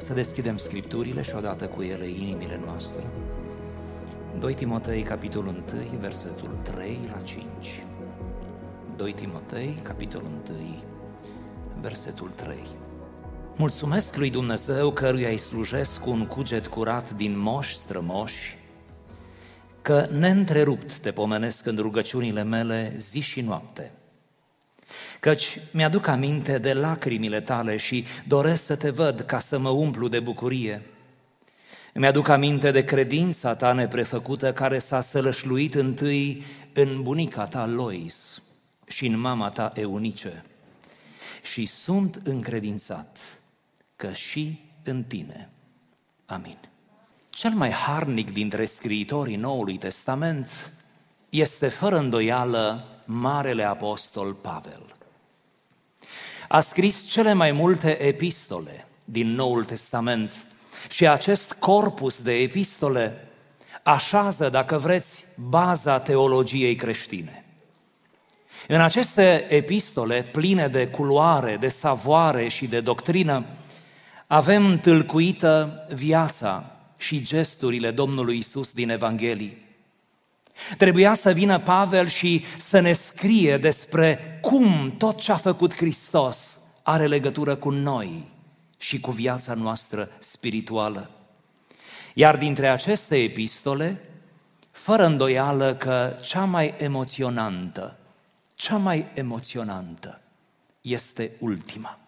Să deschidem Scripturile și odată cu ele inimile noastre. 2 Timotei, capitolul 1, versetul 3 la 5. 2 Timotei, capitolul 1, versetul 3. Mulțumesc lui Dumnezeu căruia îi slujesc cu un cuget curat din moși strămoși, că neîntrerupt te pomenesc în rugăciunile mele zi și noapte – Căci mi-aduc aminte de lacrimile tale și doresc să te văd ca să mă umplu de bucurie. Îmi aduc aminte de credința ta neprefăcută care s-a sălășluit întâi în bunica ta Lois și în mama ta Eunice. Și sunt încredințat că și în tine. Amin. Cel mai harnic dintre scriitorii Noului Testament este fără îndoială Marele Apostol Pavel a scris cele mai multe epistole din Noul Testament și acest corpus de epistole așează, dacă vreți, baza teologiei creștine. În aceste epistole pline de culoare, de savoare și de doctrină, avem tâlcuită viața și gesturile Domnului Isus din Evanghelii. Trebuia să vină Pavel și să ne scrie despre cum tot ce a făcut Hristos are legătură cu noi și cu viața noastră spirituală. Iar dintre aceste epistole, fără îndoială că cea mai emoționantă, cea mai emoționantă este ultima.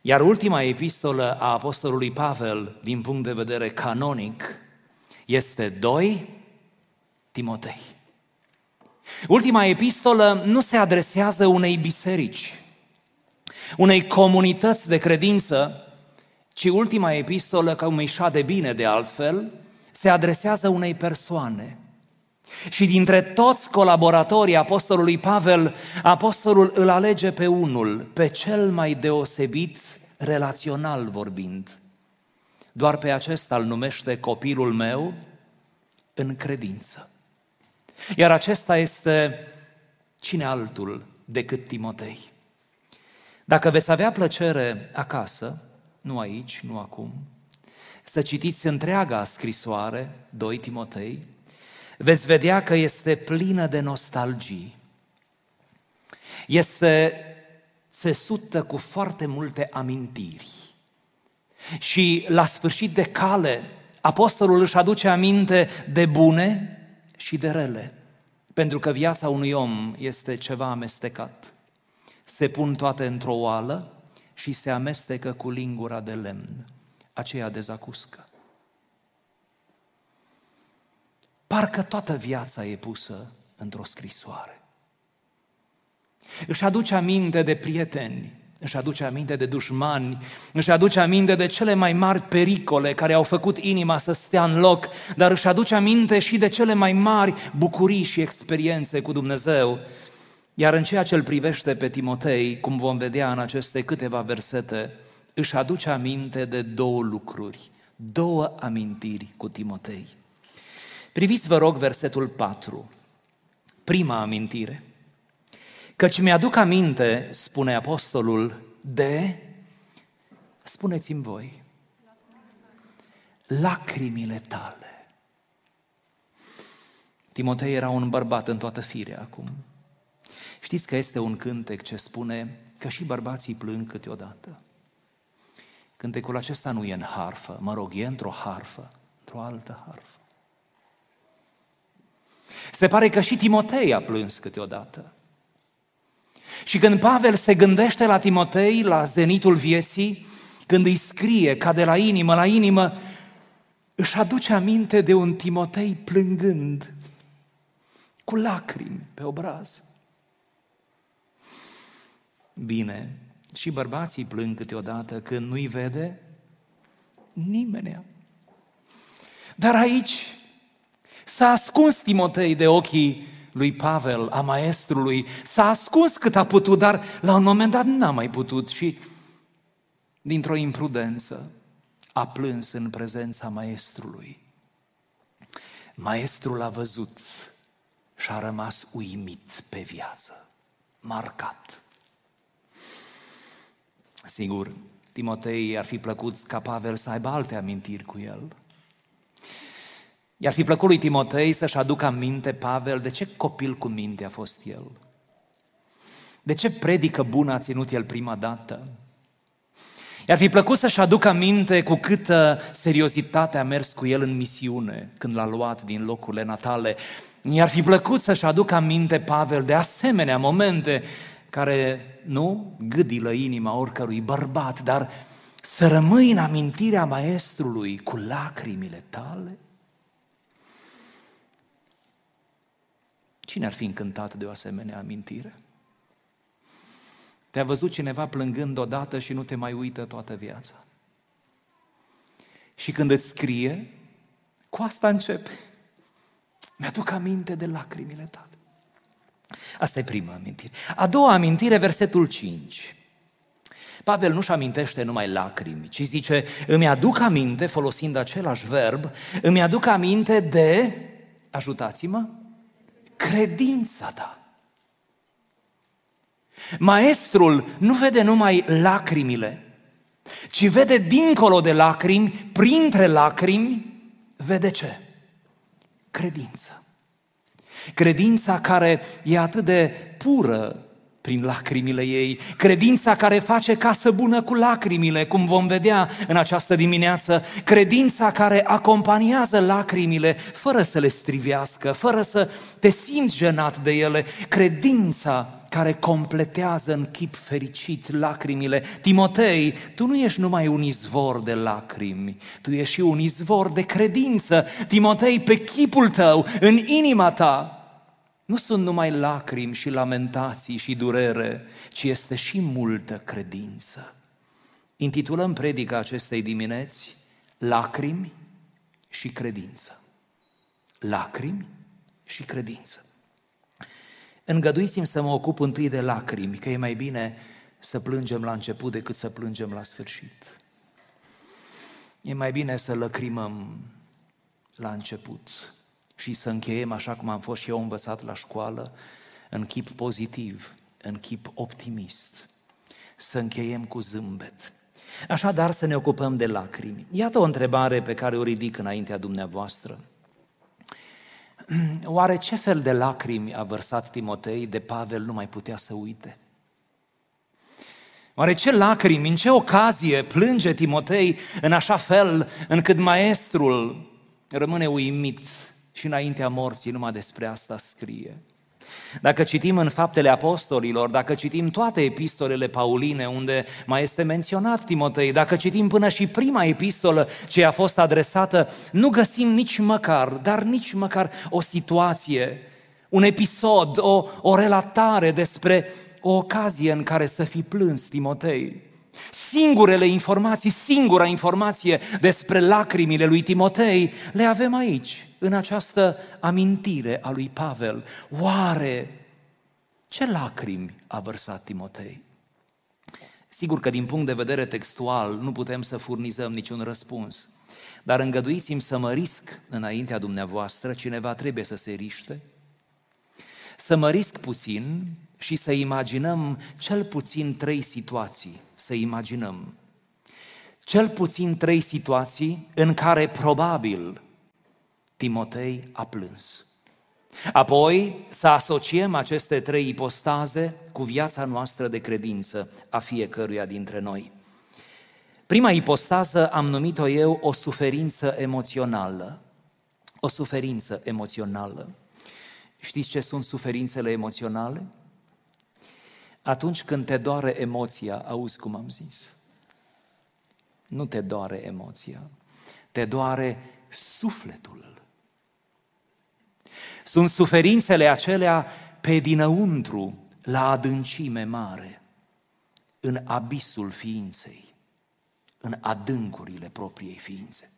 Iar ultima epistolă a apostolului Pavel, din punct de vedere canonic, este 2 Timotei. Ultima epistolă nu se adresează unei biserici, unei comunități de credință, ci ultima epistolă, ca îi de bine de altfel, se adresează unei persoane. Și dintre toți colaboratorii apostolului Pavel, apostolul îl alege pe unul, pe cel mai deosebit, relațional vorbind. Doar pe acesta îl numește copilul meu în credință. Iar acesta este cine altul decât Timotei. Dacă veți avea plăcere acasă, nu aici, nu acum, să citiți întreaga scrisoare, 2 Timotei, veți vedea că este plină de nostalgii. Este țesută cu foarte multe amintiri. Și la sfârșit de cale, apostolul își aduce aminte de bune și de rele. Pentru că viața unui om este ceva amestecat. Se pun toate într-o oală și se amestecă cu lingura de lemn, aceea de zacuscă. Parcă toată viața e pusă într-o scrisoare. Își aduce aminte de prieteni, își aduce aminte de dușmani, își aduce aminte de cele mai mari pericole care au făcut inima să stea în loc, dar își aduce aminte și de cele mai mari bucurii și experiențe cu Dumnezeu. Iar în ceea ce îl privește pe Timotei, cum vom vedea în aceste câteva versete, își aduce aminte de două lucruri, două amintiri cu Timotei. Priviți, vă rog, versetul 4. Prima amintire. Căci mi-aduc aminte, spune apostolul, de, spuneți-mi voi, lacrimile tale. Timotei era un bărbat în toată firea acum. Știți că este un cântec ce spune că și bărbații plâng câteodată. Cântecul acesta nu e în harfă, mă rog, e într-o harfă, într-o altă harfă. Se pare că și Timotei a plâns câteodată. Și când Pavel se gândește la Timotei, la zenitul vieții, când îi scrie ca de la inimă la inimă, își aduce aminte de un Timotei plângând, cu lacrimi pe obraz. Bine, și bărbații plâng câteodată când nu-i vede Nimenea. Dar aici s-a ascuns Timotei de ochii lui Pavel, a maestrului, s-a ascuns cât a putut, dar la un moment dat n-a mai putut și dintr-o imprudență a plâns în prezența maestrului. Maestrul a văzut și a rămas uimit pe viață, marcat. Sigur, Timotei ar fi plăcut ca Pavel să aibă alte amintiri cu el. I-ar fi plăcut lui Timotei să-și aducă aminte, Pavel, de ce copil cu minte a fost el? De ce predică bună a ținut el prima dată? I-ar fi plăcut să-și aducă aminte cu câtă seriozitate a mers cu el în misiune când l-a luat din locurile natale. I-ar fi plăcut să-și aducă aminte, Pavel, de asemenea momente care, nu, gâdilă inima oricărui bărbat, dar să rămâi în amintirea maestrului cu lacrimile tale? Cine ar fi încântat de o asemenea amintire? Te-a văzut cineva plângând odată și nu te mai uită toată viața. Și când îți scrie, cu asta începe. Mi-aduc aminte de lacrimile tale. Asta e prima amintire. A doua amintire, versetul 5. Pavel nu-și amintește numai lacrimi, ci zice, îmi aduc aminte, folosind același verb, îmi aduc aminte de, ajutați-mă, credința ta. Maestrul nu vede numai lacrimile, ci vede dincolo de lacrimi, printre lacrimi, vede ce? Credință. Credința care e atât de pură prin lacrimile ei, credința care face casă bună cu lacrimile, cum vom vedea în această dimineață, credința care acompaniază lacrimile fără să le strivească, fără să te simți jenat de ele, credința care completează în chip fericit lacrimile. Timotei, tu nu ești numai un izvor de lacrimi, tu ești și un izvor de credință. Timotei, pe chipul tău, în inima ta, nu sunt numai lacrimi și lamentații și durere, ci este și multă credință. Intitulăm predica acestei dimineți Lacrimi și credință. Lacrimi și credință. Îngăduiți-mi să mă ocup întâi de lacrimi, că e mai bine să plângem la început decât să plângem la sfârșit. E mai bine să lăcrimăm la început și să încheiem așa cum am fost și eu învățat la școală, în chip pozitiv, în chip optimist. Să încheiem cu zâmbet. Așadar să ne ocupăm de lacrimi. Iată o întrebare pe care o ridic înaintea dumneavoastră. Oare ce fel de lacrimi a vărsat Timotei de Pavel nu mai putea să uite? Oare ce lacrimi, în ce ocazie plânge Timotei în așa fel încât maestrul rămâne uimit și înaintea morții numai despre asta scrie? Dacă citim în Faptele Apostolilor, dacă citim toate epistolele pauline unde mai este menționat Timotei, dacă citim până și prima epistolă ce a fost adresată, nu găsim nici măcar, dar nici măcar o situație, un episod, o, o relatare despre o ocazie în care să fi plâns Timotei. Singurele informații, singura informație despre lacrimile lui Timotei le avem aici, în această amintire a lui Pavel. Oare ce lacrimi a vărsat Timotei? Sigur că din punct de vedere textual nu putem să furnizăm niciun răspuns, dar îngăduiți-mi să mă risc înaintea dumneavoastră, cineva trebuie să se riște, să mă risc puțin și să imaginăm cel puțin trei situații, să imaginăm cel puțin trei situații în care probabil Timotei a plâns. Apoi să asociem aceste trei ipostaze cu viața noastră de credință a fiecăruia dintre noi. Prima ipostază am numit-o eu o suferință emoțională. O suferință emoțională. Știți ce sunt suferințele emoționale? Atunci când te doare emoția, auzi cum am zis, nu te doare emoția, te doare sufletul. Sunt suferințele acelea pe dinăuntru, la adâncime mare, în abisul ființei. în adâncurile propriei ființe.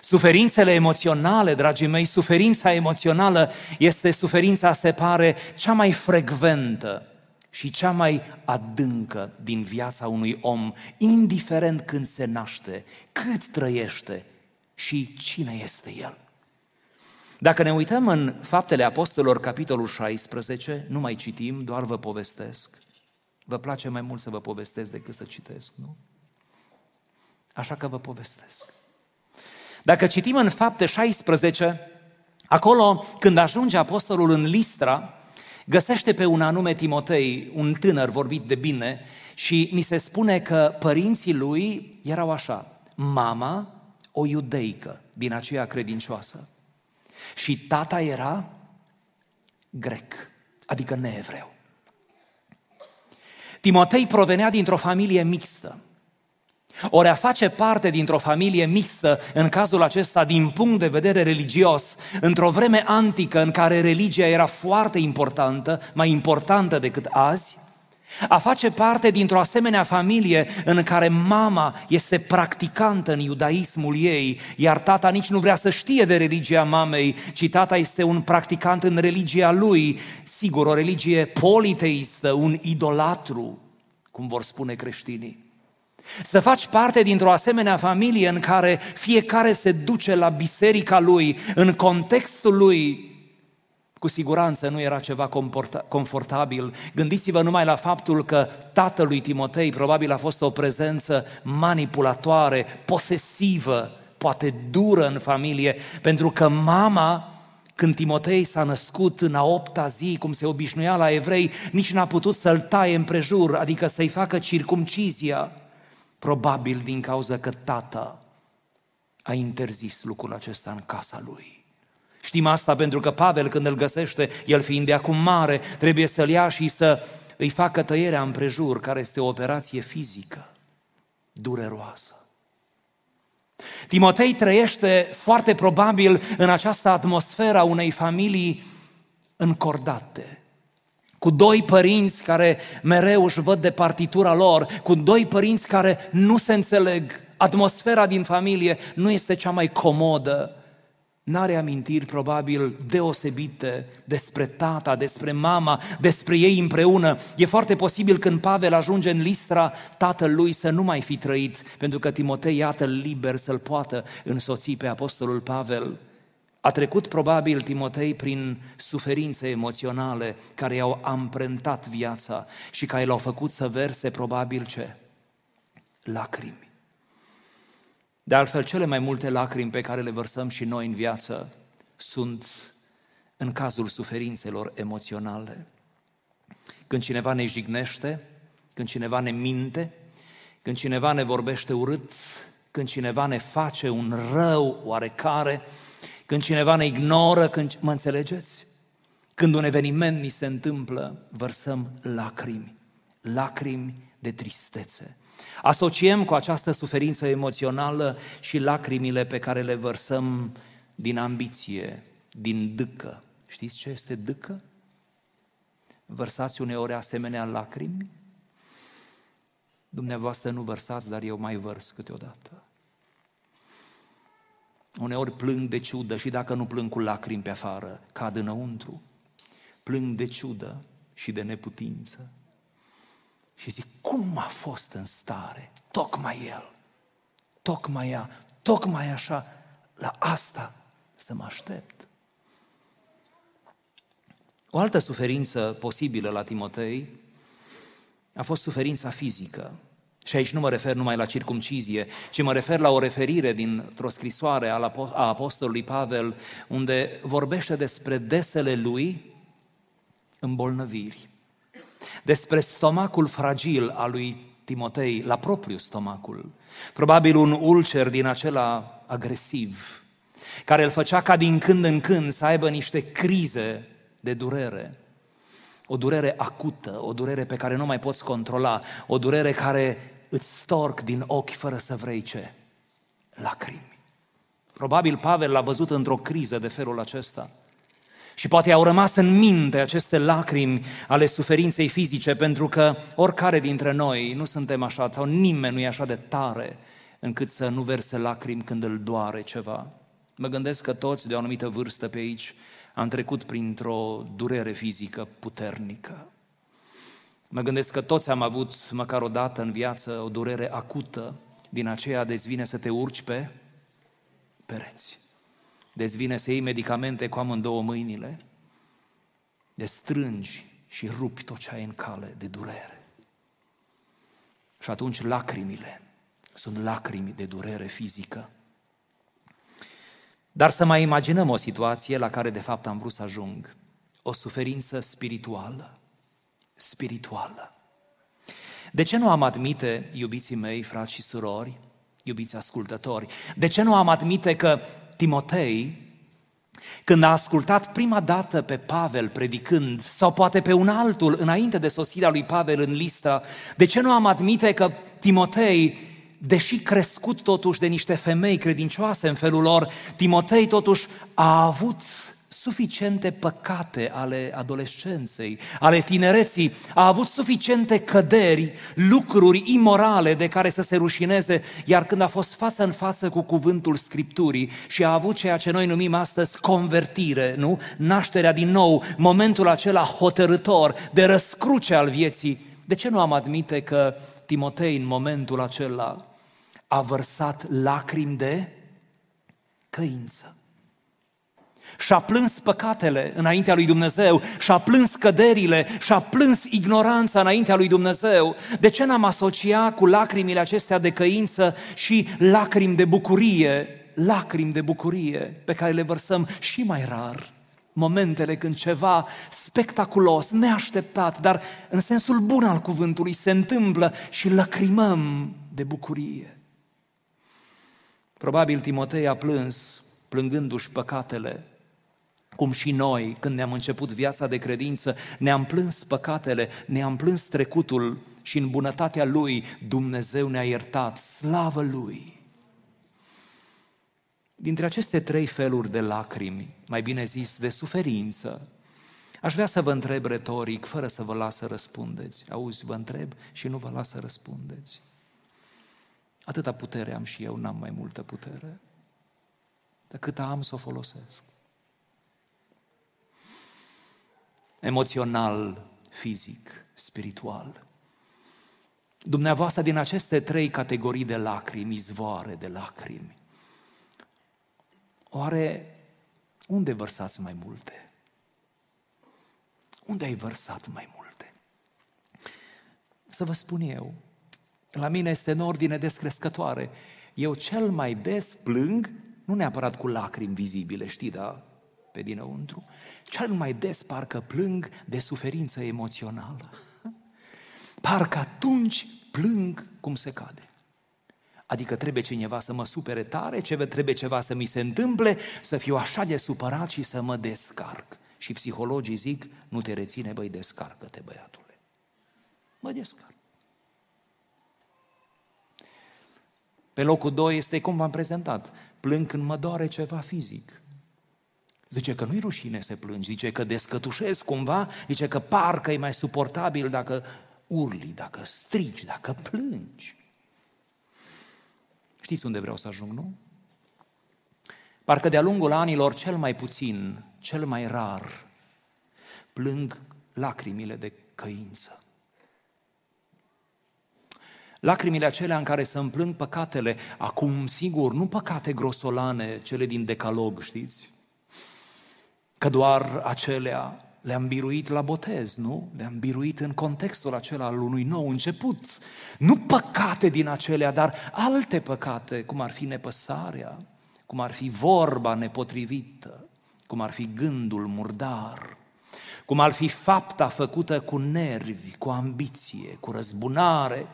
Suferințele emoționale, dragii mei, suferința emoțională este suferința, se pare, cea mai frecventă și cea mai adâncă din viața unui om, indiferent când se naște, cât trăiește și cine este el. Dacă ne uităm în Faptele Apostolilor, capitolul 16, nu mai citim, doar vă povestesc. Vă place mai mult să vă povestesc decât să citesc, nu? Așa că vă povestesc. Dacă citim în Fapte 16, acolo când ajunge apostolul în Listra, găsește pe un anume Timotei, un tânăr vorbit de bine, și ni se spune că părinții lui erau așa, mama, o iudeică din aceea credincioasă, și tata era grec, adică neevreu. Timotei provenea dintr-o familie mixtă. Ori a face parte dintr-o familie mixtă, în cazul acesta din punct de vedere religios, într-o vreme antică în care religia era foarte importantă, mai importantă decât azi, a face parte dintr-o asemenea familie în care mama este practicantă în iudaismul ei, iar tata nici nu vrea să știe de religia mamei, ci tata este un practicant în religia lui, sigur, o religie politeistă, un idolatru, cum vor spune creștinii. Să faci parte dintr-o asemenea familie în care fiecare se duce la biserica lui, în contextul lui, cu siguranță nu era ceva confortabil. Gândiți-vă numai la faptul că tatălui Timotei probabil a fost o prezență manipulatoare, posesivă, poate dură în familie, pentru că mama, când Timotei s-a născut în a opta zi, cum se obișnuia la evrei, nici n-a putut să-l taie împrejur, adică să-i facă circumcizia. Probabil din cauza că tata a interzis lucrul acesta în casa lui. Știm asta pentru că Pavel, când îl găsește, el fiind de acum mare, trebuie să-l ia și să îi facă tăierea împrejur, care este o operație fizică, dureroasă. Timotei trăiește foarte probabil în această atmosferă a unei familii încordate, cu doi părinți care mereu își văd de partitura lor, cu doi părinți care nu se înțeleg, atmosfera din familie nu este cea mai comodă, N-are amintiri probabil deosebite despre tata, despre mama, despre ei împreună. E foarte posibil când Pavel ajunge în Listra, tatăl lui să nu mai fi trăit, pentru că Timotei, iată, liber să-l poată însoți pe apostolul Pavel. A trecut probabil Timotei prin suferințe emoționale care i-au amprentat viața și care l-au făcut să verse probabil ce? Lacrimi. De altfel, cele mai multe lacrimi pe care le vărsăm și noi în viață sunt în cazul suferințelor emoționale. Când cineva ne jignește, când cineva ne minte, când cineva ne vorbește urât, când cineva ne face un rău oarecare, când cineva ne ignoră, când... Mă înțelegeți? Când un eveniment ni se întâmplă, vărsăm lacrimi, lacrimi de tristețe. Asociem cu această suferință emoțională și lacrimile pe care le vărsăm din ambiție, din dâcă. Știți ce este dâcă? Vărsați uneori asemenea lacrimi? Dumneavoastră nu vărsați, dar eu mai vărs câteodată. Uneori plâng de ciudă și dacă nu plâng cu lacrimi pe afară, cad înăuntru. Plâng de ciudă și de neputință. Și zic, cum a fost în stare, tocmai el, tocmai ea, tocmai așa, la asta să mă aștept. O altă suferință posibilă la Timotei a fost suferința fizică. Și aici nu mă refer numai la circumcizie, ci mă refer la o referire dintr-o scrisoare a apostolului Pavel, unde vorbește despre desele lui îmbolnăviri despre stomacul fragil al lui Timotei, la propriu stomacul. Probabil un ulcer din acela agresiv, care îl făcea ca din când în când să aibă niște crize de durere. O durere acută, o durere pe care nu mai poți controla, o durere care îți storc din ochi fără să vrei ce? Lacrimi. Probabil Pavel l-a văzut într-o criză de felul acesta. Și poate au rămas în minte aceste lacrimi ale suferinței fizice, pentru că oricare dintre noi nu suntem așa, sau nimeni nu e așa de tare încât să nu verse lacrimi când îl doare ceva. Mă gândesc că toți de o anumită vârstă pe aici am trecut printr-o durere fizică puternică. Mă gândesc că toți am avut măcar o dată în viață o durere acută din aceea dezvine să te urci pe pereți. Dezvine să iei medicamente cu amândouă mâinile, de strângi și rupi tot ce ai în cale de durere. Și atunci lacrimile sunt lacrimi de durere fizică. Dar să mai imaginăm o situație la care de fapt am vrut să ajung. O suferință spirituală. Spirituală. De ce nu am admite, iubiții mei, frați și surori, iubiți ascultători, de ce nu am admite că Timotei, când a ascultat prima dată pe Pavel predicând, sau poate pe un altul înainte de sosirea lui Pavel în listă, de ce nu am admite că Timotei, deși crescut totuși de niște femei credincioase în felul lor, Timotei totuși a avut suficiente păcate ale adolescenței, ale tinereții, a avut suficiente căderi, lucruri imorale de care să se rușineze, iar când a fost față în față cu cuvântul Scripturii și a avut ceea ce noi numim astăzi convertire, nu? Nașterea din nou, momentul acela hotărător de răscruce al vieții, de ce nu am admite că Timotei în momentul acela a vărsat lacrimi de căință? Și-a plâns păcatele înaintea lui Dumnezeu, și-a plâns căderile, și-a plâns ignoranța înaintea lui Dumnezeu. De ce n-am asociat cu lacrimile acestea de căință și lacrimi de bucurie, lacrimi de bucurie pe care le vărsăm și mai rar? Momentele când ceva spectaculos, neașteptat, dar în sensul bun al cuvântului se întâmplă și lacrimăm de bucurie. Probabil Timotei a plâns plângându-și păcatele cum și noi, când ne-am început viața de credință, ne-am plâns păcatele, ne-am plâns trecutul și în bunătatea Lui Dumnezeu ne-a iertat, slavă Lui! Dintre aceste trei feluri de lacrimi, mai bine zis, de suferință, aș vrea să vă întreb retoric, fără să vă las să răspundeți. Auzi, vă întreb și nu vă las să răspundeți. Atâta putere am și eu, n-am mai multă putere. Dar cât am să o folosesc. Emoțional, fizic, spiritual. Dumneavoastră din aceste trei categorii de lacrimi, izvoare de lacrimi, oare unde vărsați mai multe? Unde ai vărsat mai multe? Să vă spun eu, la mine este în ordine descrescătoare. Eu cel mai des plâng, nu neapărat cu lacrimi vizibile, știi, da, pe dinăuntru, cel mai des parcă plâng de suferință emoțională. Parcă atunci plâng cum se cade. Adică trebuie cineva să mă supere tare, trebuie ceva să mi se întâmple, să fiu așa de supărat și să mă descarc. Și psihologii zic, nu te reține, băi, descarcă-te, băiatule. Mă descarc. Pe locul 2 este cum v-am prezentat. Plâng când mă doare ceva fizic. Zice că nu-i rușine să plângi, zice că descătușezi cumva, zice că parcă e mai suportabil dacă urli, dacă strigi, dacă plângi. Știți unde vreau să ajung, nu? Parcă de-a lungul anilor cel mai puțin, cel mai rar, plâng lacrimile de căință. Lacrimile acelea în care să împlâng păcatele, acum sigur, nu păcate grosolane, cele din decalog, știți? Că doar acelea le-am biruit la botez, nu? Le-am biruit în contextul acela al unui nou început. Nu păcate din acelea, dar alte păcate, cum ar fi nepăsarea, cum ar fi vorba nepotrivită, cum ar fi gândul murdar, cum ar fi fapta făcută cu nervi, cu ambiție, cu răzbunare,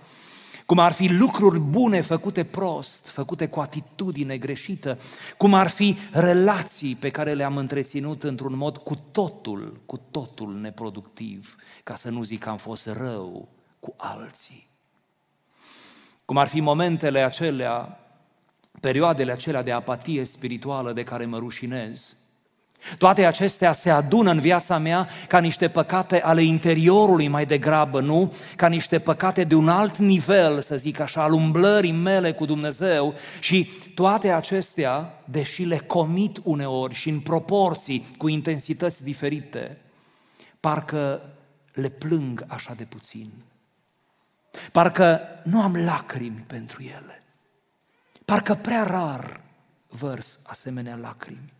cum ar fi lucruri bune făcute prost, făcute cu atitudine greșită, cum ar fi relații pe care le-am întreținut într-un mod cu totul, cu totul neproductiv, ca să nu zic că am fost rău cu alții. Cum ar fi momentele acelea, perioadele acelea de apatie spirituală de care mă rușinez, Toate acestea se adună în viața mea ca niște păcate ale interiorului mai degrabă, nu? Ca niște păcate de un alt nivel, să zic așa, al umblării mele cu Dumnezeu și toate acestea, deși le comit uneori și în proporții cu intensități diferite, parcă le plâng așa de puțin. Parcă nu am lacrimi pentru ele. Parcă prea rar vărs asemenea lacrimi.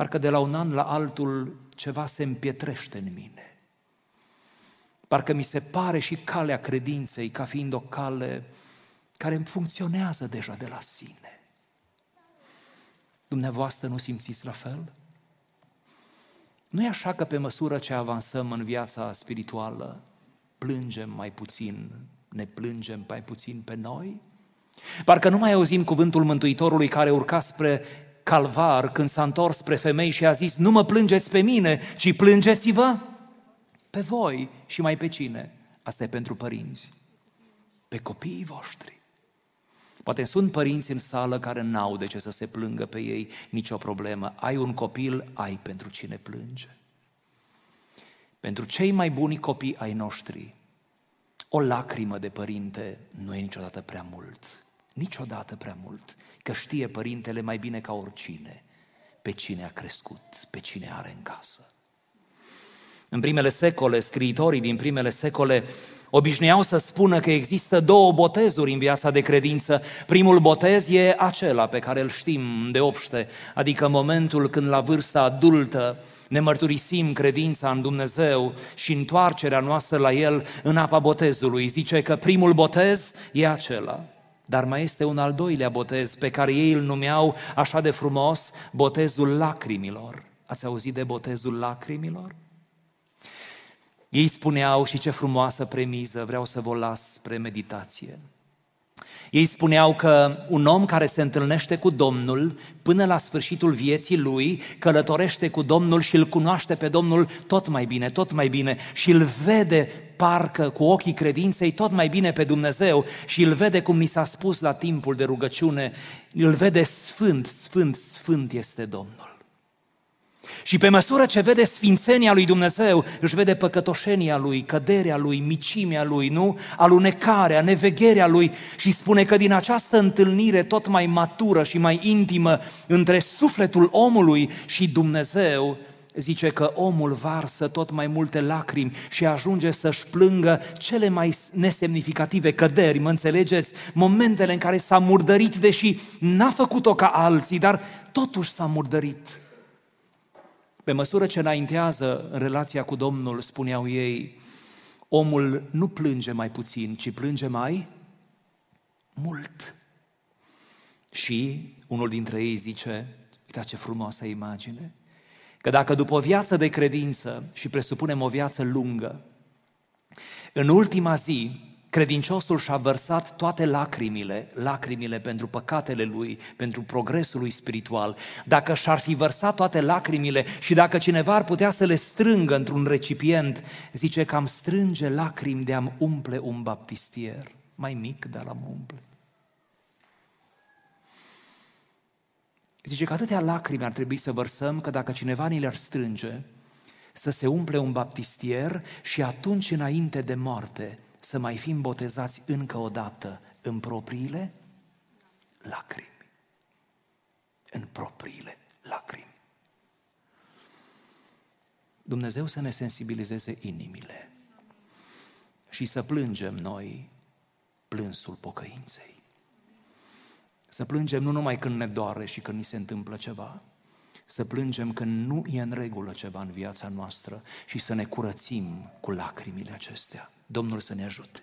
Parcă de la un an la altul ceva se împietrește în mine. Parcă mi se pare și calea credinței ca fiind o cale care îmi funcționează deja de la sine. Dumneavoastră nu simțiți la fel? Nu e așa că pe măsură ce avansăm în viața spirituală, plângem mai puțin, ne plângem mai puțin pe noi? Parcă nu mai auzim cuvântul Mântuitorului care urca spre calvar când s-a întors spre femei și a zis, nu mă plângeți pe mine, ci plângeți-vă pe voi și mai pe cine. Asta e pentru părinți, pe copiii voștri. Poate sunt părinți în sală care n-au de ce să se plângă pe ei, nicio problemă. Ai un copil, ai pentru cine plânge. Pentru cei mai buni copii ai noștri, o lacrimă de părinte nu e niciodată prea mult. Niciodată prea mult. Că știe părintele mai bine ca oricine pe cine a crescut, pe cine are în casă. În primele secole, scriitorii din primele secole obișnuiau să spună că există două botezuri în viața de credință. Primul botez e acela pe care îl știm de obște, adică momentul când la vârsta adultă ne mărturisim credința în Dumnezeu și întoarcerea noastră la El în apa botezului. Zice că primul botez e acela. Dar mai este un al doilea botez pe care ei îl numeau așa de frumos, botezul lacrimilor. Ați auzit de botezul lacrimilor? Ei spuneau, și ce frumoasă premiză, vreau să vă las spre meditație. Ei spuneau că un om care se întâlnește cu Domnul până la sfârșitul vieții lui, călătorește cu Domnul și îl cunoaște pe Domnul tot mai bine, tot mai bine și îl vede parcă cu ochii credinței tot mai bine pe Dumnezeu și îl vede cum ni s-a spus la timpul de rugăciune, îl vede sfânt, sfânt, sfânt este Domnul. Și pe măsură ce vede sfințenia lui Dumnezeu, își vede păcătoșenia lui, căderea lui, micimea lui, nu? Alunecarea, nevegherea lui și spune că din această întâlnire tot mai matură și mai intimă între sufletul omului și Dumnezeu, zice că omul varsă tot mai multe lacrimi și ajunge să-și plângă cele mai nesemnificative căderi, mă înțelegeți? Momentele în care s-a murdărit, deși n-a făcut-o ca alții, dar totuși s-a murdărit. Pe măsură ce înaintează în relația cu Domnul, spuneau ei, omul nu plânge mai puțin, ci plânge mai mult. Și unul dintre ei zice, uitați ce frumoasă imagine, că dacă după o viață de credință și presupunem o viață lungă, în ultima zi credinciosul și-a vărsat toate lacrimile, lacrimile pentru păcatele lui, pentru progresul lui spiritual, dacă și-ar fi vărsat toate lacrimile și dacă cineva ar putea să le strângă într-un recipient, zice că am strânge lacrimi de am umple un baptistier, mai mic, dar am umple. Zice că atâtea lacrimi ar trebui să vărsăm că dacă cineva ni le-ar strânge, să se umple un baptistier și atunci înainte de moarte să mai fim botezați încă o dată în propriile lacrimi. În propriile lacrimi. Dumnezeu să ne sensibilizeze inimile și să plângem noi plânsul pocăinței. Să plângem nu numai când ne doare și când ni se întâmplă ceva, să plângem când nu e în regulă ceva în viața noastră și să ne curățim cu lacrimile acestea. Domnul să ne ajute.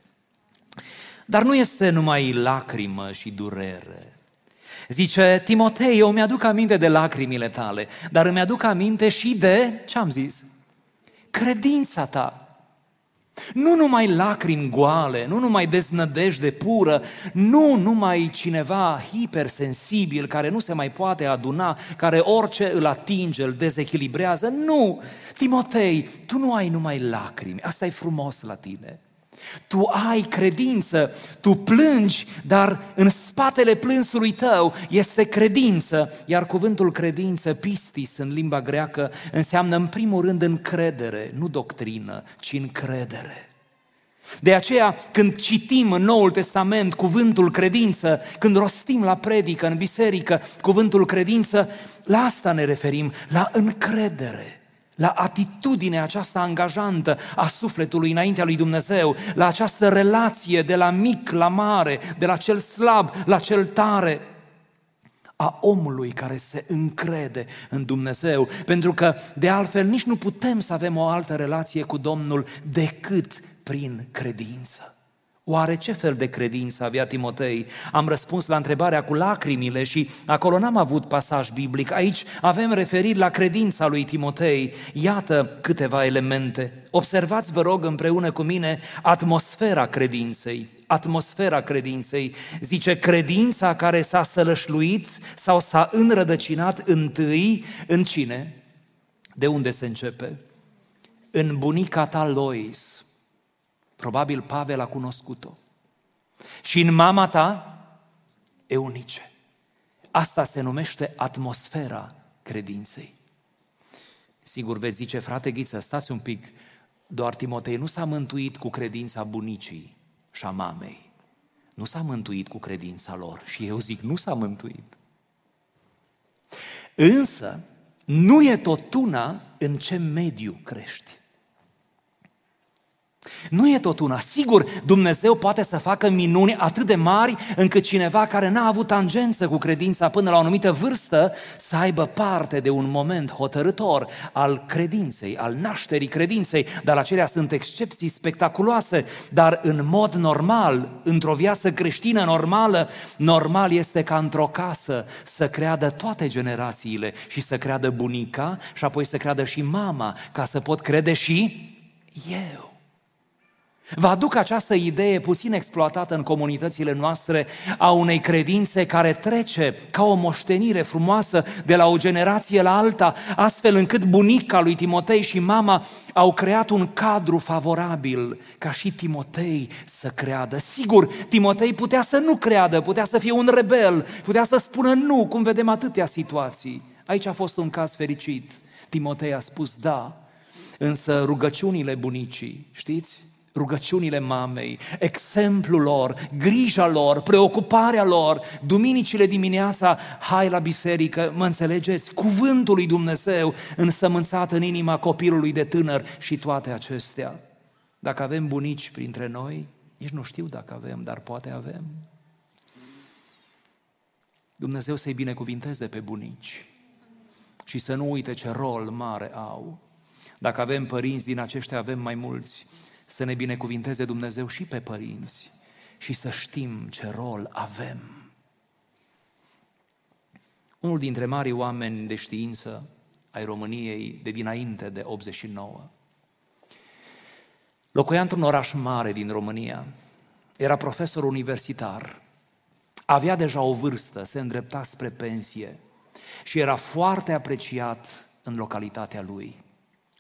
Dar nu este numai lacrimă și durere. Zice, Timotei, eu mi-aduc aminte de lacrimile tale, dar îmi aduc aminte și de, ce am zis? Credința ta. Nu numai lacrimi goale, nu numai deznădejde pură, nu numai cineva hipersensibil care nu se mai poate aduna, care orice îl atinge, îl dezechilibrează. Nu! Timotei, tu nu ai numai lacrimi, asta e frumos la tine. Tu ai credință, tu plângi, dar în spatele plânsului tău este credință, iar cuvântul credință, pistis în limba greacă, înseamnă în primul rând încredere, nu doctrină, ci încredere. De aceea, când citim în Noul Testament cuvântul credință, când rostim la predică, în biserică, cuvântul credință, la asta ne referim, la încredere la atitudinea aceasta angajantă a sufletului înaintea lui Dumnezeu, la această relație de la mic la mare, de la cel slab la cel tare, a omului care se încrede în Dumnezeu, pentru că de altfel nici nu putem să avem o altă relație cu Domnul decât prin credință. Oare ce fel de credință avea Timotei? Am răspuns la întrebarea cu lacrimile și acolo n-am avut pasaj biblic. Aici avem referiri la credința lui Timotei. Iată câteva elemente. Observați, vă rog, împreună cu mine atmosfera credinței. Atmosfera credinței. Zice, credința care s-a sălășluit sau s-a înrădăcinat întâi în cine? De unde se începe? În bunica ta Lois Probabil Pavel a cunoscut-o. Și în mama ta, Eunice. Asta se numește atmosfera credinței. Sigur veți zice, frate Ghiță, stați un pic, doar Timotei nu s-a mântuit cu credința bunicii și a mamei. Nu s-a mântuit cu credința lor. Și eu zic, nu s-a mântuit. Însă, nu e tot una în ce mediu crești. Nu e tot una. Sigur, Dumnezeu poate să facă minuni atât de mari încât cineva care n-a avut tangență cu credința până la o anumită vârstă să aibă parte de un moment hotărător al credinței, al nașterii credinței, dar acelea sunt excepții spectaculoase, dar în mod normal, într-o viață creștină normală, normal este ca într-o casă să creadă toate generațiile și să creadă bunica și apoi să creadă și mama, ca să pot crede și eu. Vă aduc această idee puțin exploatată în comunitățile noastre a unei credințe care trece ca o moștenire frumoasă de la o generație la alta, astfel încât bunica lui Timotei și mama au creat un cadru favorabil ca și Timotei să creadă. Sigur, Timotei putea să nu creadă, putea să fie un rebel, putea să spună nu, cum vedem atâtea situații. Aici a fost un caz fericit. Timotei a spus da, însă rugăciunile bunicii, știți, rugăciunile mamei, exemplul lor, grija lor, preocuparea lor, duminicile dimineața, hai la biserică, mă înțelegeți? Cuvântul lui Dumnezeu însămânțat în inima copilului de tânăr și toate acestea. Dacă avem bunici printre noi, nici nu știu dacă avem, dar poate avem. Dumnezeu să-i binecuvinteze pe bunici și să nu uite ce rol mare au. Dacă avem părinți din aceștia, avem mai mulți să ne binecuvinteze Dumnezeu și pe părinți și să știm ce rol avem. Unul dintre marii oameni de știință ai României de dinainte de 89 locuia într-un oraș mare din România, era profesor universitar, avea deja o vârstă, se îndrepta spre pensie și era foarte apreciat în localitatea lui.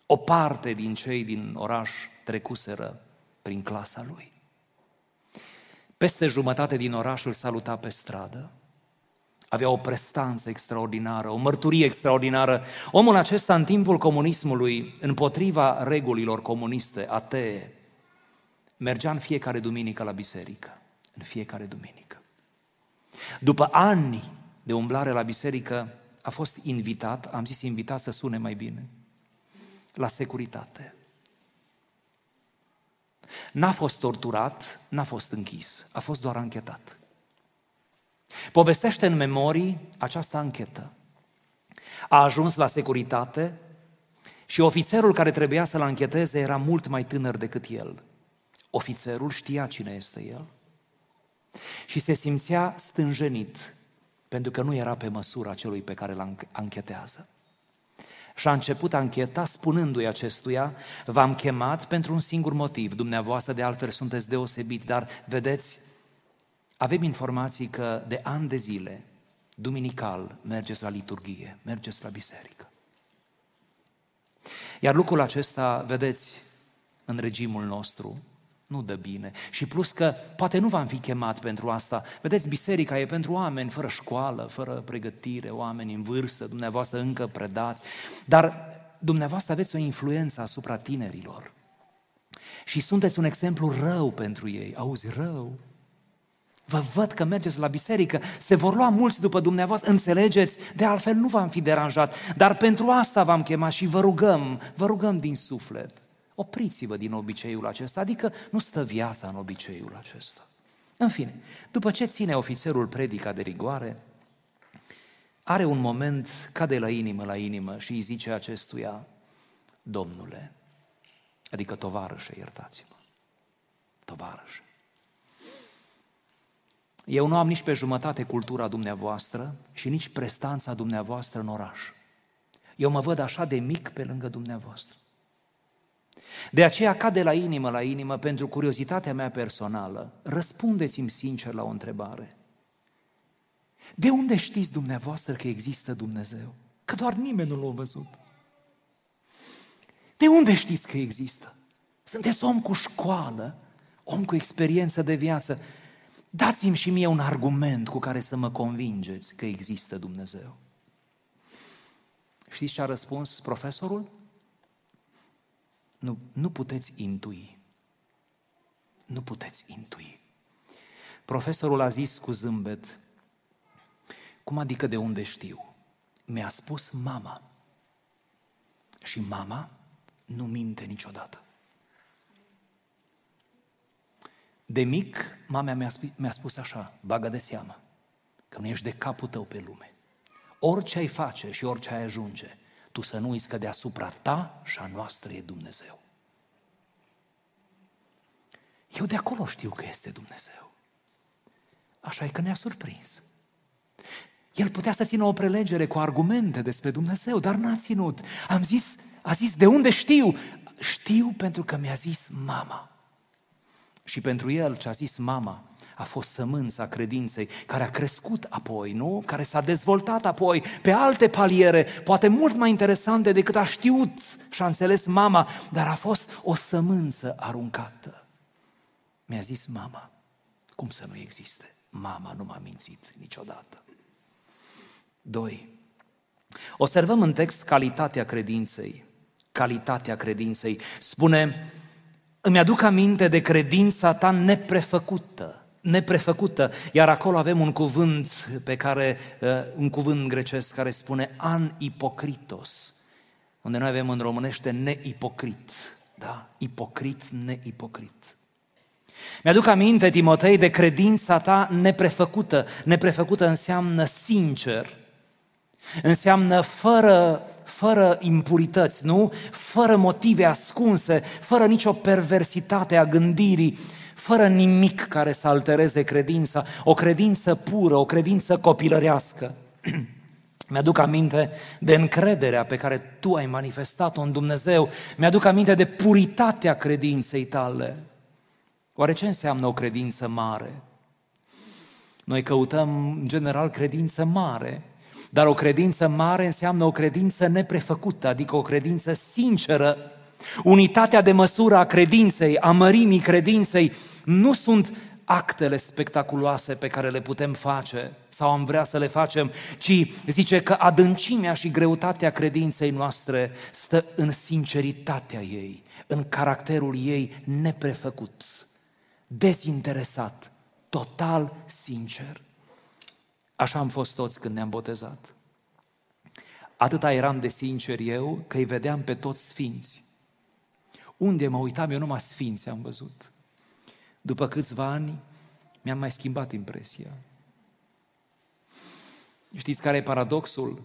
O parte din cei din oraș trecuseră prin clasa lui. Peste jumătate din oraș îl saluta pe stradă. Avea o prestanță extraordinară, o mărturie extraordinară. Omul acesta, în timpul comunismului, împotriva regulilor comuniste, atee, mergea în fiecare duminică la biserică. În fiecare duminică. După ani de umblare la biserică, a fost invitat, am zis invitat să sune mai bine, la securitate. N-a fost torturat, n-a fost închis, a fost doar anchetat. Povestește în memorii această anchetă. A ajuns la securitate și ofițerul care trebuia să-l ancheteze era mult mai tânăr decât el. Ofițerul știa cine este el și se simțea stânjenit pentru că nu era pe măsura celui pe care îl anchetează și a început ancheta spunându-i acestuia, v-am chemat pentru un singur motiv, dumneavoastră de altfel sunteți deosebit, dar vedeți, avem informații că de ani de zile, duminical, mergeți la liturghie, mergeți la biserică. Iar lucrul acesta, vedeți, în regimul nostru, nu dă bine. Și plus că poate nu v-am fi chemat pentru asta. Vedeți, biserica e pentru oameni fără școală, fără pregătire, oameni în vârstă, dumneavoastră încă predați. Dar dumneavoastră aveți o influență asupra tinerilor. Și sunteți un exemplu rău pentru ei. Auzi, rău? Vă văd că mergeți la biserică, se vor lua mulți după dumneavoastră, înțelegeți? De altfel nu v-am fi deranjat, dar pentru asta v-am chemat și vă rugăm, vă rugăm din suflet. Opriți-vă din obiceiul acesta, adică nu stă viața în obiceiul acesta. În fine, după ce ține ofițerul predica de rigoare, are un moment, cade la inimă la inimă și îi zice acestuia, Domnule, adică tovarășe, iertați-mă, tovarășe. Eu nu am nici pe jumătate cultura dumneavoastră și nici prestanța dumneavoastră în oraș. Eu mă văd așa de mic pe lângă dumneavoastră. De aceea, ca de la inimă la inimă, pentru curiozitatea mea personală, răspundeți-mi sincer la o întrebare. De unde știți dumneavoastră că există Dumnezeu? Că doar nimeni nu l-a văzut. De unde știți că există? Sunteți om cu școală, om cu experiență de viață. Dați-mi și mie un argument cu care să mă convingeți că există Dumnezeu. Știți ce a răspuns profesorul? Nu, nu puteți intui. Nu puteți intui. Profesorul a zis cu zâmbet, cum adică de unde știu? Mi-a spus mama. Și mama nu minte niciodată. De mic, mama mi-a spus, mi-a spus așa, bagă de seamă, că nu ești de capul tău pe lume. Orice ai face și orice ai ajunge, tu să nu uiți că deasupra ta și a noastră e Dumnezeu. Eu de acolo știu că este Dumnezeu. Așa e că ne-a surprins. El putea să țină o prelegere cu argumente despre Dumnezeu, dar n-a ținut. Am zis, a zis, de unde știu? Știu pentru că mi-a zis mama. Și pentru el ce a zis mama a fost sămânța credinței care a crescut apoi, nu? Care s-a dezvoltat apoi pe alte paliere, poate mult mai interesante decât a știut și a înțeles mama, dar a fost o sămânță aruncată. Mi-a zis mama, cum să nu existe? Mama nu m-a mințit niciodată. Doi. Observăm în text calitatea credinței. Calitatea credinței. Spune, îmi aduc aminte de credința ta neprefăcută, neprefăcută, iar acolo avem un cuvânt pe care, uh, un cuvânt grecesc care spune an ipocritos, unde noi avem în românește neipocrit, da? Ipocrit, neipocrit. Mi-aduc aminte, Timotei, de credința ta neprefăcută. Neprefăcută înseamnă sincer, înseamnă fără, fără impurități, nu? Fără motive ascunse, fără nicio perversitate a gândirii, fără nimic care să altereze credința, o credință pură, o credință copilărească. Mi-aduc aminte de încrederea pe care tu ai manifestat-o în Dumnezeu. Mi-aduc aminte de puritatea credinței tale. Oare ce înseamnă o credință mare? Noi căutăm, în general, credință mare, dar o credință mare înseamnă o credință neprefăcută, adică o credință sinceră. Unitatea de măsură a credinței, a mărimii credinței, nu sunt actele spectaculoase pe care le putem face sau am vrea să le facem, ci zice că adâncimea și greutatea credinței noastre stă în sinceritatea ei, în caracterul ei neprefăcut dezinteresat, total sincer. Așa am fost toți când ne-am botezat. Atâta eram de sincer eu că îi vedeam pe toți sfinți. Unde mă uitam, eu numai sfinți am văzut. După câțiva ani, mi-am mai schimbat impresia. Știți care e paradoxul?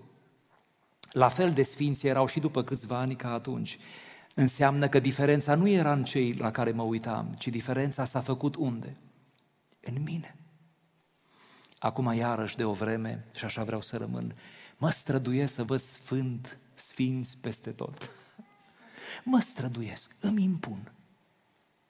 La fel de sfinți erau și după câțiva ani ca atunci înseamnă că diferența nu era în cei la care mă uitam, ci diferența s-a făcut unde? În mine. Acum iarăși de o vreme, și așa vreau să rămân, mă străduiesc să văd sfânt, sfinți peste tot. Mă străduiesc, îmi impun.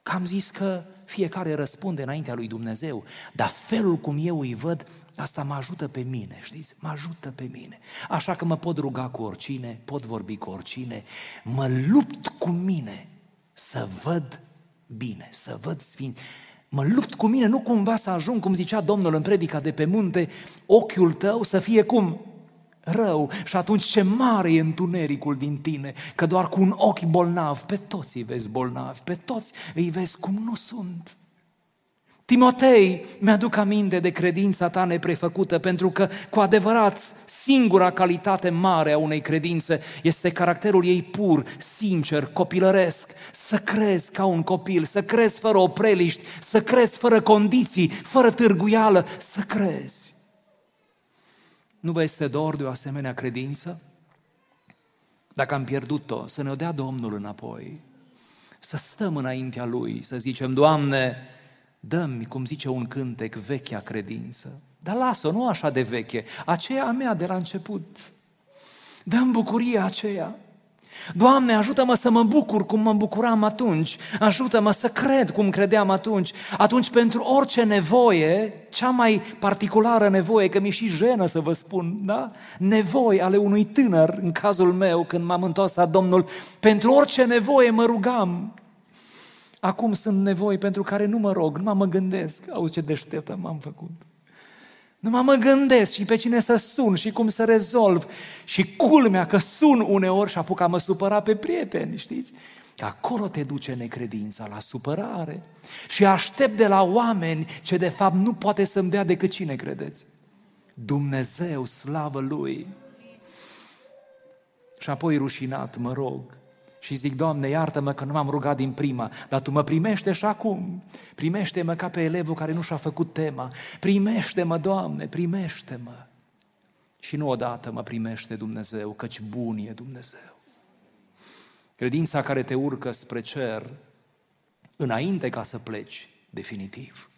Că am zis că fiecare răspunde înaintea lui Dumnezeu, dar felul cum eu îi văd, asta mă ajută pe mine, știți? Mă ajută pe mine. Așa că mă pot ruga cu oricine, pot vorbi cu oricine, mă lupt cu mine să văd bine, să văd sfinți. Mă lupt cu mine, nu cumva să ajung, cum zicea Domnul în predica de pe munte, ochiul tău să fie cum? Rău. Și atunci ce mare e întunericul din tine, că doar cu un ochi bolnav, pe toți îi vezi bolnavi, pe toți îi vezi cum nu sunt. Timotei, mi-aduc aminte de credința ta neprefăcută, pentru că, cu adevărat, singura calitate mare a unei credințe este caracterul ei pur, sincer, copilăresc, să crezi ca un copil, să crezi fără opreliști, să crezi fără condiții, fără târguială, să crezi. Nu vă este dor de o asemenea credință? Dacă am pierdut-o, să ne-o dea Domnul înapoi, să stăm înaintea Lui, să zicem, Doamne, Dă-mi, cum zice un cântec, vechea credință. Dar lasă-o, nu așa de veche, aceea a mea de la început. Dă-mi bucuria aceea. Doamne, ajută-mă să mă bucur cum mă bucuram atunci, ajută-mă să cred cum credeam atunci. Atunci, pentru orice nevoie, cea mai particulară nevoie, că mi-e și jenă să vă spun, da? Nevoi ale unui tânăr, în cazul meu, când m-am întors la Domnul, pentru orice nevoie mă rugam. Acum sunt nevoi pentru care nu mă rog, nu mă gândesc. Auzi ce deșteptă m-am făcut. Nu mă gândesc și pe cine să sun și cum să rezolv. Și culmea că sun uneori și apuc a mă supăra pe prieteni, știți? Acolo te duce necredința, la supărare. Și aștept de la oameni ce de fapt nu poate să-mi dea decât cine credeți. Dumnezeu, slavă Lui. Și apoi rușinat mă rog și zic, Doamne, iartă-mă că nu m-am rugat din prima, dar Tu mă primește și acum. Primește-mă ca pe elevul care nu și-a făcut tema. Primește-mă, Doamne, primește-mă. Și nu odată mă primește Dumnezeu, căci bun e Dumnezeu. Credința care te urcă spre cer înainte ca să pleci definitiv.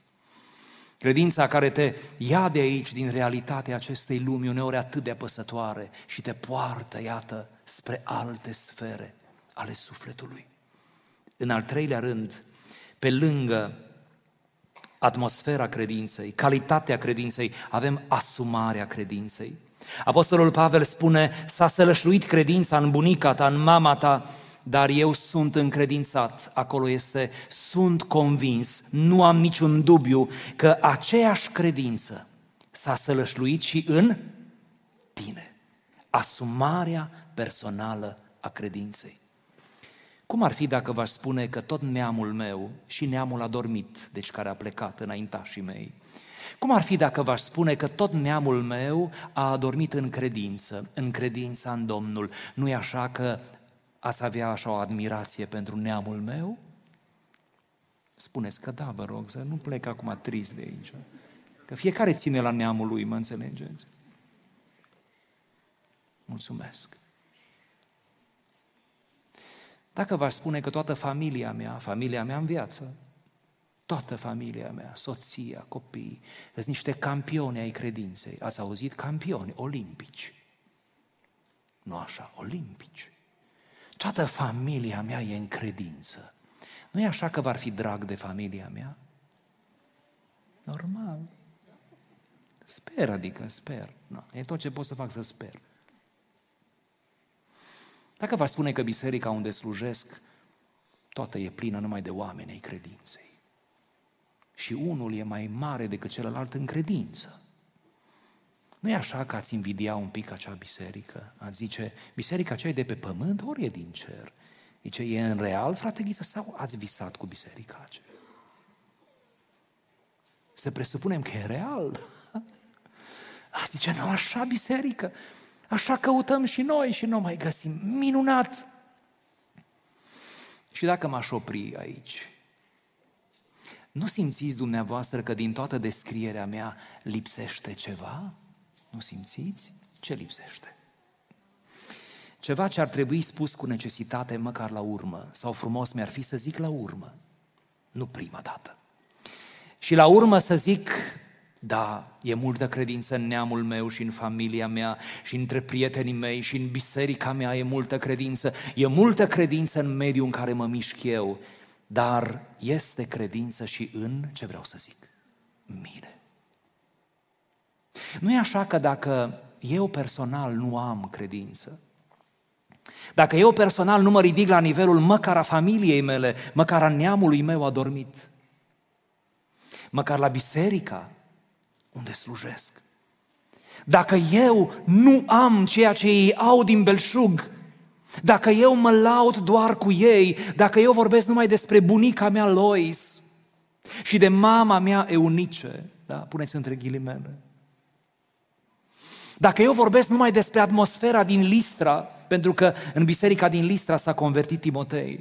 Credința care te ia de aici, din realitatea acestei lumi, uneori atât de apăsătoare și te poartă, iată, spre alte sfere ale sufletului. În al treilea rând, pe lângă atmosfera credinței, calitatea credinței, avem asumarea credinței. Apostolul Pavel spune, s-a sălășluit credința în bunica ta, în mama ta, dar eu sunt încredințat, acolo este, sunt convins, nu am niciun dubiu că aceeași credință s-a sălășluit și în tine. Asumarea personală a credinței. Cum ar fi dacă v-aș spune că tot neamul meu și neamul a dormit, deci care a plecat înaintașii mei, cum ar fi dacă v-aș spune că tot neamul meu a adormit în credință, în credința în Domnul? nu e așa că ați avea așa o admirație pentru neamul meu? Spuneți că da, vă rog, să nu plec acum trist de aici. Că fiecare ține la neamul lui, mă înțelegeți? Mulțumesc. Dacă v-aș spune că toată familia mea, familia mea în viață, toată familia mea, soția, copii, sunt niște campioni ai credinței. Ați auzit? Campioni olimpici. Nu așa, olimpici. Toată familia mea e în credință. Nu e așa că v-ar fi drag de familia mea? Normal. Sper, adică sper. No, e tot ce pot să fac să sper. Dacă vă spune că biserica unde slujesc, toată e plină numai de oameni ai credinței. Și unul e mai mare decât celălalt în credință. Nu e așa că ați invidia un pic acea biserică? Ați zice, biserica aceea e de pe pământ, ori e din cer? Zice, e în real, frate Ghiță, sau ați visat cu biserica aceea? Să presupunem că e real. Ați zice, nu așa biserică. Așa căutăm și noi și nu mai găsim. Minunat! Și dacă m-aș opri aici, nu simțiți dumneavoastră că din toată descrierea mea lipsește ceva? Nu simțiți? Ce lipsește? Ceva ce ar trebui spus cu necesitate măcar la urmă, sau frumos mi-ar fi să zic la urmă, nu prima dată. Și la urmă să zic, da, e multă credință în neamul meu și în familia mea și între prietenii mei și în biserica mea e multă credință. E multă credință în mediul în care mă mișc eu, dar este credință și în, ce vreau să zic, mine. Nu e așa că dacă eu personal nu am credință, Dacă eu personal nu mă ridic la nivelul măcar a familiei mele, măcar a neamului meu adormit, măcar la biserica unde slujesc. Dacă eu nu am ceea ce ei au din belșug, dacă eu mă laud doar cu ei, dacă eu vorbesc numai despre bunica mea Lois și de mama mea Eunice, da, puneți între ghilimele, dacă eu vorbesc numai despre atmosfera din Listra, pentru că în biserica din Listra s-a convertit Timotei,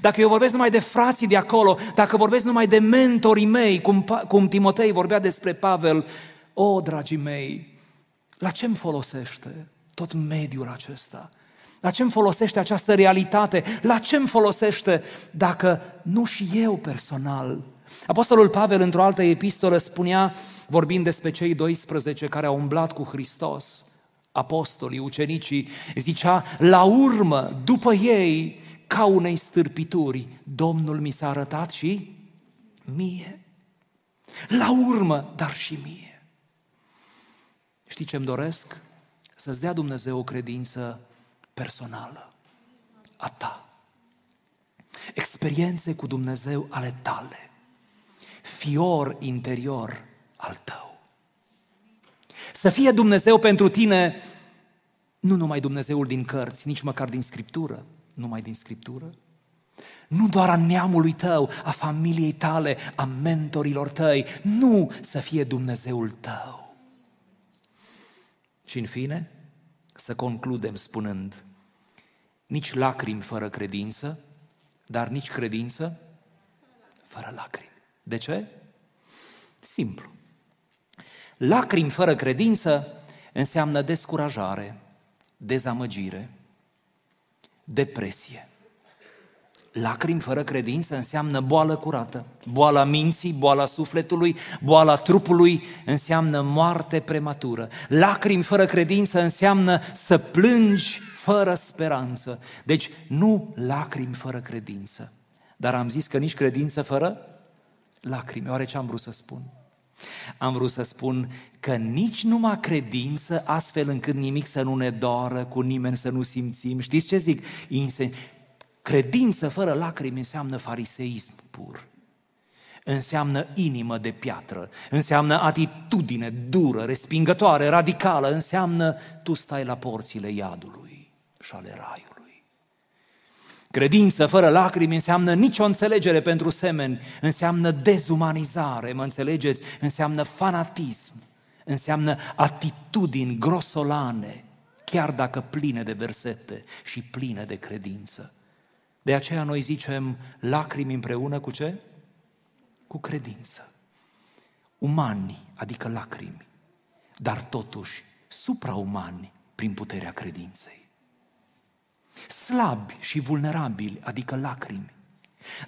dacă eu vorbesc numai de frații de acolo, dacă vorbesc numai de mentorii mei, cum, cum Timotei vorbea despre Pavel, o, dragii mei, la ce îmi folosește tot mediul acesta? La ce îmi folosește această realitate? La ce îmi folosește dacă nu și eu personal? Apostolul Pavel, într-o altă epistolă, spunea, vorbind despre cei 12 care au umblat cu Hristos, apostolii, ucenicii, zicea, la urmă, după ei, ca unei stârpituri, Domnul mi s-a arătat și mie. La urmă, dar și mie. Știi ce-mi doresc? Să-ți dea Dumnezeu o credință personală a ta. Experiențe cu Dumnezeu ale tale. Fior interior al tău. Să fie Dumnezeu pentru tine nu numai Dumnezeul din cărți, nici măcar din Scriptură, numai din Scriptură, nu doar a neamului tău, a familiei tale, a mentorilor tăi, nu să fie Dumnezeul tău. Și în fine, să concludem spunând, nici lacrimi fără credință, dar nici credință fără lacrimi. De ce? Simplu. Lacrimi fără credință înseamnă descurajare, dezamăgire, depresie. Lacrimi fără credință înseamnă boală curată. Boala minții, boala sufletului, boala trupului înseamnă moarte prematură. Lacrimi fără credință înseamnă să plângi fără speranță. Deci nu lacrimi fără credință. Dar am zis că nici credință fără lacrimi. Oare ce am vrut să spun? Am vrut să spun că nici numai credință, astfel încât nimic să nu ne doară, cu nimeni să nu simțim. Știți ce zic? Credință fără lacrimi înseamnă fariseism pur. Înseamnă inimă de piatră, înseamnă atitudine dură, respingătoare, radicală, înseamnă tu stai la porțile iadului și ale raiului. Credință fără lacrimi înseamnă nicio înțelegere pentru semeni, înseamnă dezumanizare, mă înțelegeți? Înseamnă fanatism, înseamnă atitudini grosolane, chiar dacă pline de versete și pline de credință. De aceea noi zicem lacrimi împreună cu ce? Cu credință. Umani, adică lacrimi, dar totuși supraumani prin puterea credinței. Slabi și vulnerabili, adică lacrimi,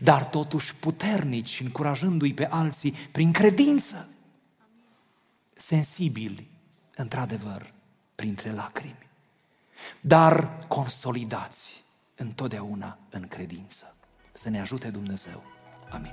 dar totuși puternici, încurajându-i pe alții prin credință. Sensibili, într-adevăr, printre lacrimi, dar consolidați întotdeauna în credință. Să ne ajute Dumnezeu. Amin.